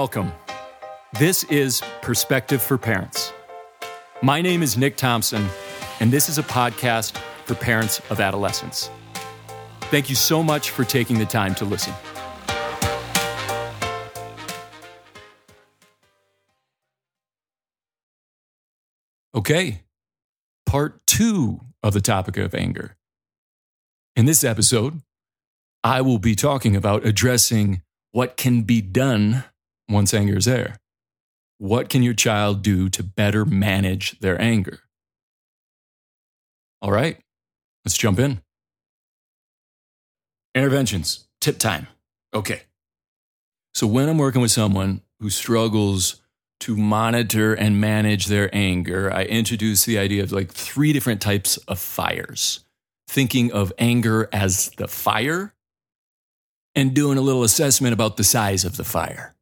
Welcome. This is Perspective for Parents. My name is Nick Thompson, and this is a podcast for parents of adolescents. Thank you so much for taking the time to listen. Okay, part two of the topic of anger. In this episode, I will be talking about addressing what can be done once anger is there. What can your child do to better manage their anger? All right, let's jump in. Interventions, tip time. Okay. So, when I'm working with someone who struggles to monitor and manage their anger, I introduce the idea of like three different types of fires. Thinking of anger as the fire and doing a little assessment about the size of the fire.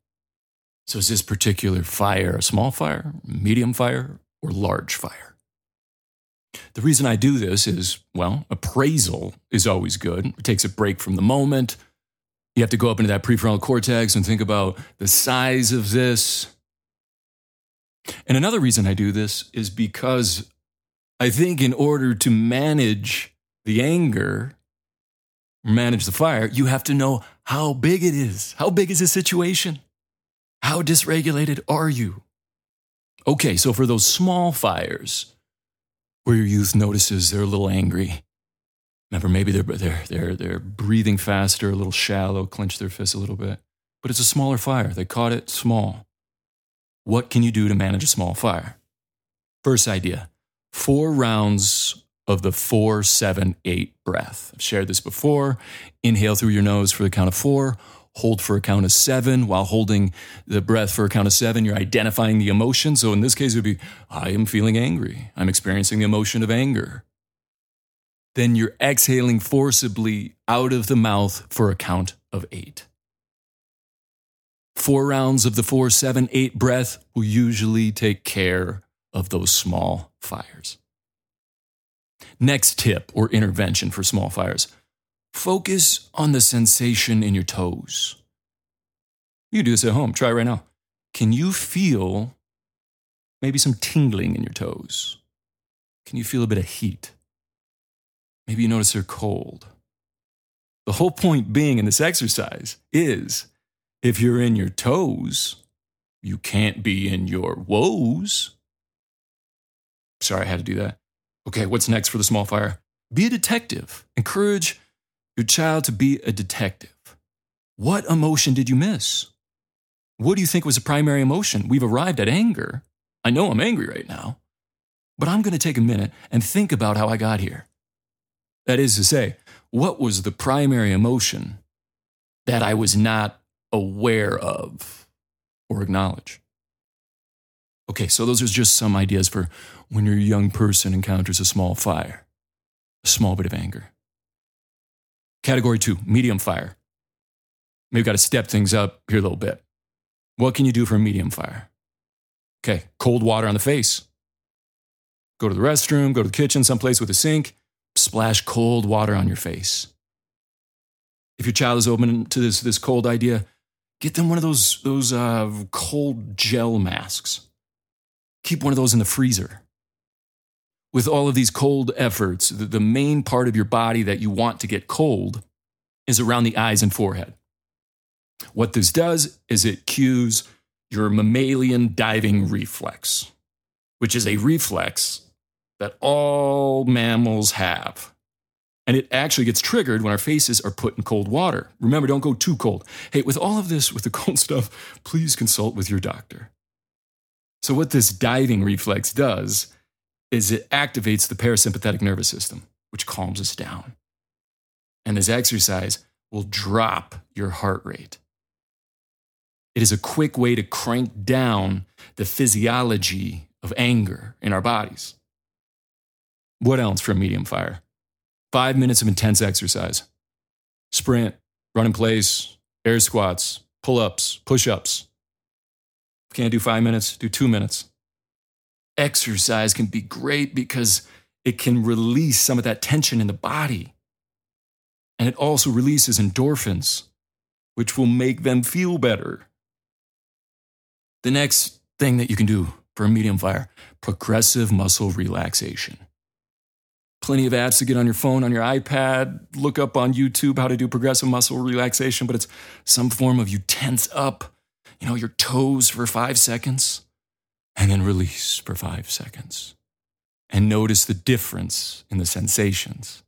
So, is this particular fire a small fire, medium fire, or large fire? The reason I do this is, well, appraisal is always good. It takes a break from the moment. You have to go up into that prefrontal cortex and think about the size of this. And another reason I do this is because I think in order to manage the anger, manage the fire, you have to know how big it is. How big is the situation? How dysregulated are you? Okay, so for those small fires where your youth notices they're a little angry, remember maybe they're, they're, they're, they're breathing faster, a little shallow, clench their fists a little bit, but it's a smaller fire. They caught it small. What can you do to manage a small fire? First idea four rounds of the four, seven, eight breath. I've shared this before. Inhale through your nose for the count of four, hold for a count of seven. While holding the breath for a count of seven, you're identifying the emotion. So in this case, it would be, I am feeling angry. I'm experiencing the emotion of anger. Then you're exhaling forcibly out of the mouth for a count of eight. Four rounds of the four, seven, eight breath will usually take care of those small fires. Next tip or intervention for small fires focus on the sensation in your toes. You do this at home, try it right now. Can you feel maybe some tingling in your toes? Can you feel a bit of heat? Maybe you notice they're cold. The whole point being in this exercise is if you're in your toes, you can't be in your woes. Sorry, I had to do that. Okay, what's next for the small fire? Be a detective. Encourage your child to be a detective. What emotion did you miss? What do you think was the primary emotion? We've arrived at anger. I know I'm angry right now, but I'm going to take a minute and think about how I got here. That is to say, what was the primary emotion that I was not aware of or acknowledge? Okay, so those are just some ideas for when your young person encounters a small fire, a small bit of anger. Category two, medium fire. Maybe we've got to step things up here a little bit. What can you do for a medium fire? Okay, cold water on the face. Go to the restroom, go to the kitchen, someplace with a sink, splash cold water on your face. If your child is open to this, this cold idea, get them one of those, those uh, cold gel masks keep one of those in the freezer. With all of these cold efforts, the main part of your body that you want to get cold is around the eyes and forehead. What this does is it cues your mammalian diving reflex, which is a reflex that all mammals have. And it actually gets triggered when our faces are put in cold water. Remember, don't go too cold. Hey, with all of this, with the cold stuff, please consult with your doctor. So, what this diving reflex does is it activates the parasympathetic nervous system, which calms us down. And this exercise will drop your heart rate. It is a quick way to crank down the physiology of anger in our bodies. What else for a medium fire? Five minutes of intense exercise sprint, run in place, air squats, pull ups, push ups, can't do five minutes, do two minutes. Exercise can be great because it can release some of that tension in the body. And it also releases endorphins, which will make them feel better. The next thing that you can do for a medium fire progressive muscle relaxation. Plenty of apps to get on your phone, on your iPad. Look up on YouTube how to do progressive muscle relaxation, but it's some form of you tense up, you know, your toes for five seconds and then release for five seconds. And notice the difference in the sensations.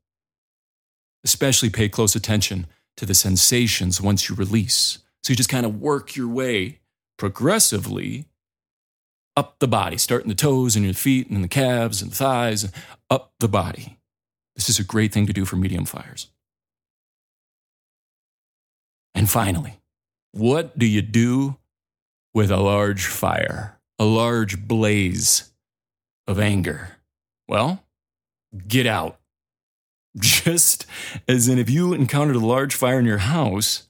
Especially pay close attention to the sensations once you release. So you just kind of work your way progressively up the body, starting the toes and your feet and the calves and the thighs, and up the body. This is a great thing to do for medium fires. And finally, what do you do with a large fire, a large blaze of anger? Well, get out. Just as in if you encountered a large fire in your house,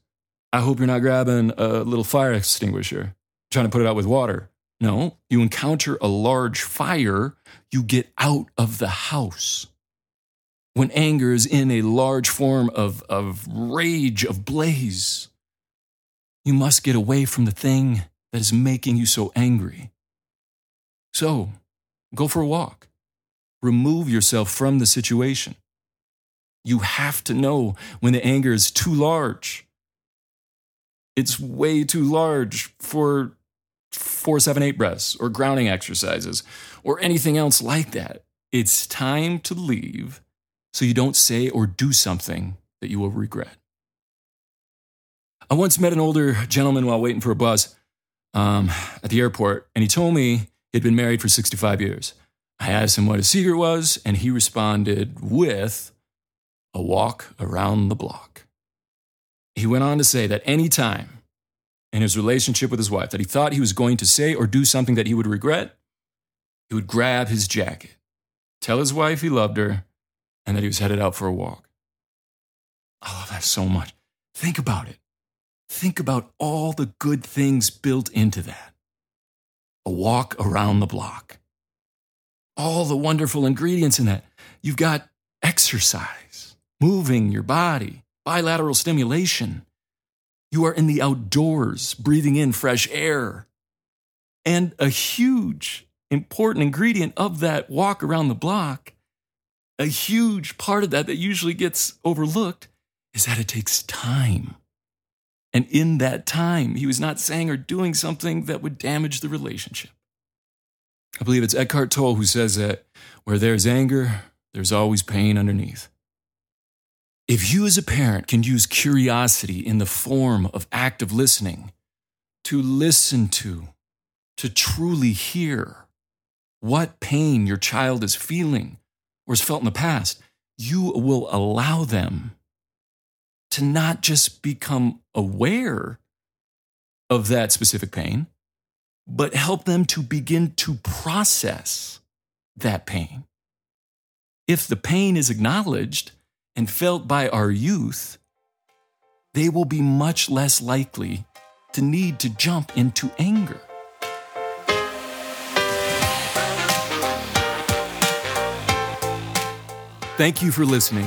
I hope you're not grabbing a little fire extinguisher, trying to put it out with water. No, you encounter a large fire, you get out of the house. When anger is in a large form of, of rage, of blaze, you must get away from the thing that is making you so angry. So, go for a walk. Remove yourself from the situation. You have to know when the anger is too large. It's way too large for four, seven, eight breaths or grounding exercises or anything else like that. It's time to leave so you don't say or do something that you will regret. I once met an older gentleman while waiting for a bus um, at the airport, and he told me he'd been married for 65 years. I asked him what his secret was, and he responded with a walk around the block. He went on to say that any time in his relationship with his wife that he thought he was going to say or do something that he would regret, he would grab his jacket, tell his wife he loved her, and that he was headed out for a walk. I love that so much. Think about it. Think about all the good things built into that. A walk around the block. All the wonderful ingredients in that. You've got exercise, moving your body, bilateral stimulation, you are in the outdoors, breathing in fresh air. And a huge, important ingredient of that walk around the block, a huge part of that that usually gets overlooked, is that it takes time. And in that time, he was not saying or doing something that would damage the relationship. I believe it's Eckhart Tolle who says that where there's anger, there's always pain underneath. If you, as a parent, can use curiosity in the form of active listening to listen to, to truly hear what pain your child is feeling or has felt in the past, you will allow them to not just become aware of that specific pain, but help them to begin to process that pain. If the pain is acknowledged, and felt by our youth, they will be much less likely to need to jump into anger. Thank you for listening.